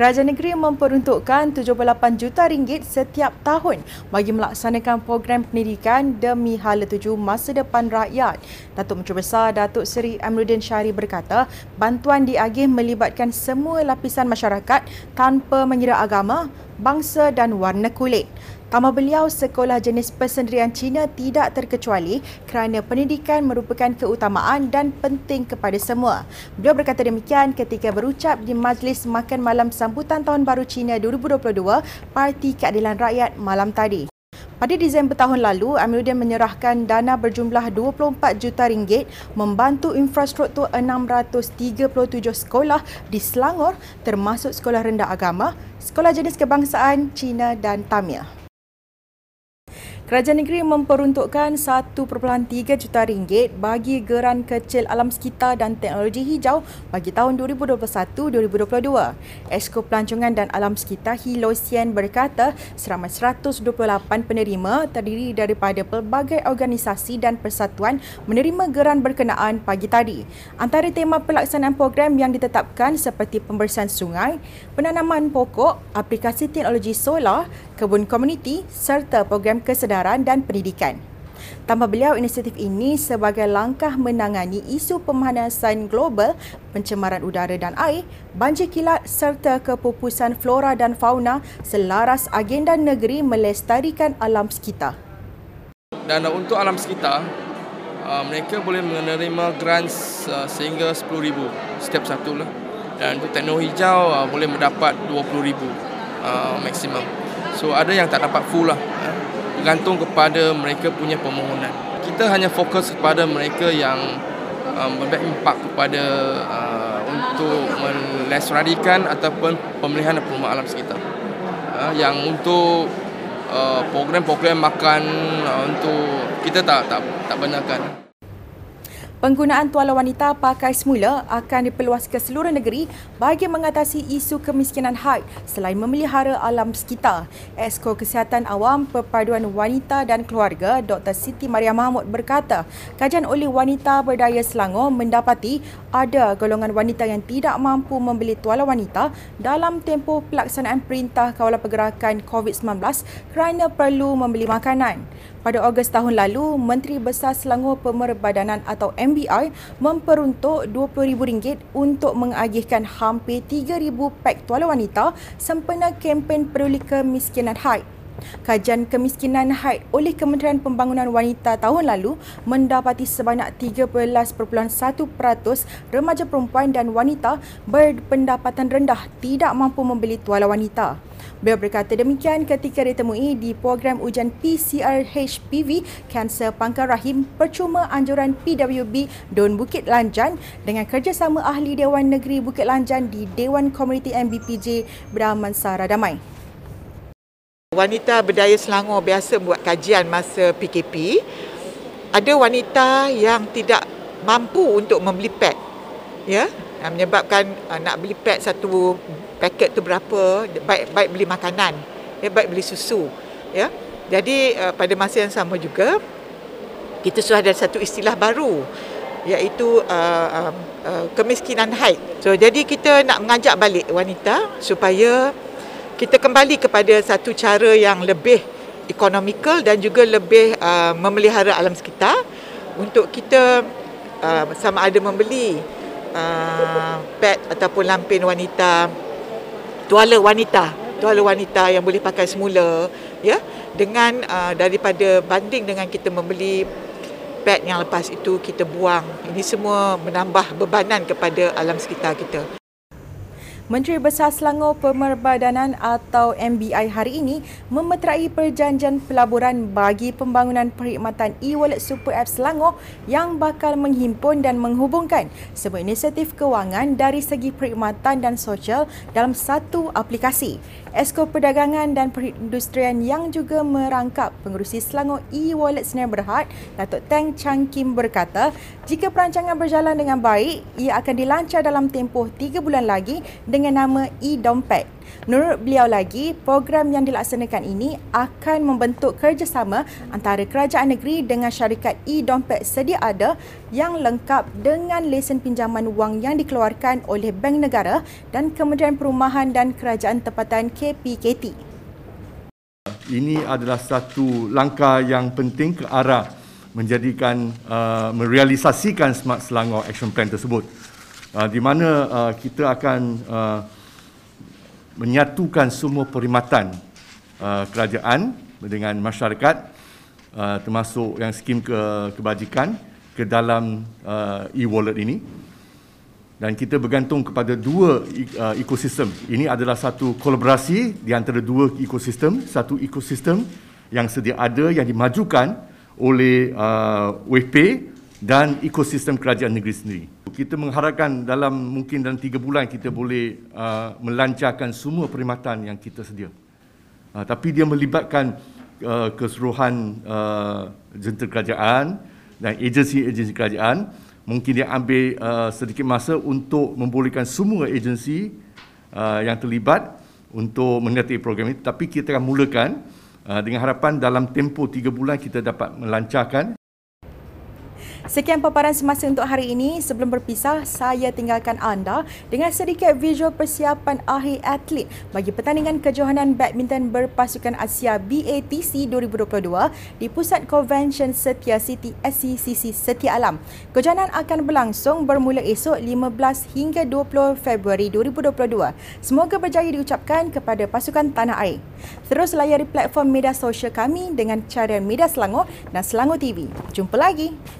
Kerajaan negeri memperuntukkan 78 juta ringgit setiap tahun bagi melaksanakan program pendidikan demi hala tuju masa depan rakyat. Datuk Menteri Besar Datuk Seri Amruddin Syari berkata, bantuan diagih melibatkan semua lapisan masyarakat tanpa mengira agama, bangsa dan warna kulit. Tambah beliau, sekolah jenis persendirian Cina tidak terkecuali kerana pendidikan merupakan keutamaan dan penting kepada semua. Beliau berkata demikian ketika berucap di Majlis Makan Malam Sambutan Tahun Baru Cina 2022 Parti Keadilan Rakyat malam tadi. Pada Disember tahun lalu, Amiruddin menyerahkan dana berjumlah 24 juta ringgit membantu infrastruktur 637 sekolah di Selangor termasuk sekolah rendah agama, sekolah jenis kebangsaan Cina dan Tamil. Kerajaan negeri memperuntukkan 1.3 juta ringgit bagi geran kecil alam sekitar dan teknologi hijau bagi tahun 2021-2022. Esko Pelancongan dan Alam Sekitar Hilo Sian berkata seramai 128 penerima terdiri daripada pelbagai organisasi dan persatuan menerima geran berkenaan pagi tadi. Antara tema pelaksanaan program yang ditetapkan seperti pembersihan sungai, penanaman pokok, aplikasi teknologi solar, kebun komuniti serta program kesedaran kebenaran dan pendidikan. Tambah beliau, inisiatif ini sebagai langkah menangani isu pemanasan global, pencemaran udara dan air, banjir kilat serta kepupusan flora dan fauna selaras agenda negeri melestarikan alam sekitar. Dan untuk alam sekitar, uh, mereka boleh menerima grants uh, sehingga RM10,000 setiap satu lah. Dan untuk teknologi hijau uh, boleh mendapat RM20,000 maksimum. So ada yang tak dapat full lah bergantung kepada mereka punya permohonan. Kita hanya fokus kepada mereka yang um, memberi impak kepada uh, untuk melestarikan ataupun pemeliharaan perumahan alam sekitar. Uh, yang untuk uh, program-program makan uh, untuk kita tak tak tak benarkan. Penggunaan tuala wanita pakai semula akan diperluas ke seluruh negeri bagi mengatasi isu kemiskinan haid selain memelihara alam sekitar. Esko Kesihatan Awam Perpaduan Wanita dan Keluarga Dr. Siti Maria Mahmud berkata, kajian oleh wanita berdaya Selangor mendapati ada golongan wanita yang tidak mampu membeli tuala wanita dalam tempoh pelaksanaan perintah kawalan pergerakan COVID-19 kerana perlu membeli makanan. Pada Ogos tahun lalu, Menteri Besar Selangor Pemerbadanan atau MBI memperuntuk RM20,000 untuk mengagihkan hampir 3,000 pak tuala wanita sempena kempen peduli kemiskinan haid. Kajian kemiskinan haid oleh Kementerian Pembangunan Wanita tahun lalu mendapati sebanyak 13.1% remaja perempuan dan wanita berpendapatan rendah tidak mampu membeli tuala wanita. Beliau berkata demikian ketika ditemui di program ujian PCR HPV Kanser Pangkal Rahim percuma anjuran PWB Don Bukit Lanjan dengan kerjasama Ahli Dewan Negeri Bukit Lanjan di Dewan Komuniti MBPJ Brahmansara Damai. Wanita berdaya Selangor biasa buat kajian masa PKP. Ada wanita yang tidak mampu untuk membeli pad. Ya, menyebabkan uh, nak beli pad satu paket tu berapa baik baik beli makanan ya baik beli susu ya jadi uh, pada masa yang sama juga kita sudah ada satu istilah baru iaitu uh, uh, uh, kemiskinan haid so jadi kita nak mengajak balik wanita supaya kita kembali kepada satu cara yang lebih ekonomikal dan juga lebih uh, memelihara alam sekitar. Untuk kita uh, sama ada membeli uh, pad ataupun lampin wanita tuala wanita tuala wanita yang boleh pakai semula ya. Dengan uh, daripada banding dengan kita membeli pad yang lepas itu kita buang. Ini semua menambah bebanan kepada alam sekitar kita Menteri Besar Selangor Pemerbadanan atau MBI hari ini memeterai perjanjian pelaburan bagi pembangunan perkhidmatan e-wallet Super App Selangor yang bakal menghimpun dan menghubungkan semua inisiatif kewangan dari segi perkhidmatan dan sosial dalam satu aplikasi. Esko Perdagangan dan Perindustrian yang juga merangkap pengurusi Selangor e-wallet Senar Berhad, Datuk Teng Chang Kim berkata, jika perancangan berjalan dengan baik, ia akan dilancar dalam tempoh 3 bulan lagi dengan dengan nama e-dompet. Menurut beliau lagi, program yang dilaksanakan ini akan membentuk kerjasama antara kerajaan negeri dengan syarikat e-dompet sedia ada yang lengkap dengan lesen pinjaman wang yang dikeluarkan oleh Bank Negara dan Kementerian Perumahan dan Kerajaan Tempatan KPKT. Ini adalah satu langkah yang penting ke arah menjadikan uh, merealisasikan Smart Selangor Action Plan tersebut. Uh, di mana uh, kita akan uh, menyatukan semua perkhidmatan uh, kerajaan dengan masyarakat uh, termasuk yang skim ke kebajikan ke dalam uh, e-wallet ini dan kita bergantung kepada dua uh, ekosistem. Ini adalah satu kolaborasi di antara dua ekosistem, satu ekosistem yang sedia ada yang dimajukan oleh uh, WP dan ekosistem kerajaan negeri sendiri kita mengharapkan dalam mungkin dalam tiga bulan kita boleh uh, melancarkan semua perkhidmatan yang kita sedia. Uh, tapi dia melibatkan uh, keseluruhan uh, jentera kerajaan dan agensi-agensi kerajaan. Mungkin dia ambil uh, sedikit masa untuk membolehkan semua agensi uh, yang terlibat untuk menyertai program ini. Tapi kita akan mulakan uh, dengan harapan dalam tempoh tiga bulan kita dapat melancarkan. Sekian paparan semasa untuk hari ini. Sebelum berpisah, saya tinggalkan anda dengan sedikit visual persiapan akhir atlet bagi pertandingan kejohanan badminton berpasukan Asia BATC 2022 di Pusat Convention Setia City SCCC Setia Alam. Kejohanan akan berlangsung bermula esok 15 hingga 20 Februari 2022. Semoga berjaya diucapkan kepada pasukan tanah air. Terus layari platform media sosial kami dengan carian Media Selangor dan Selangor TV. Jumpa lagi.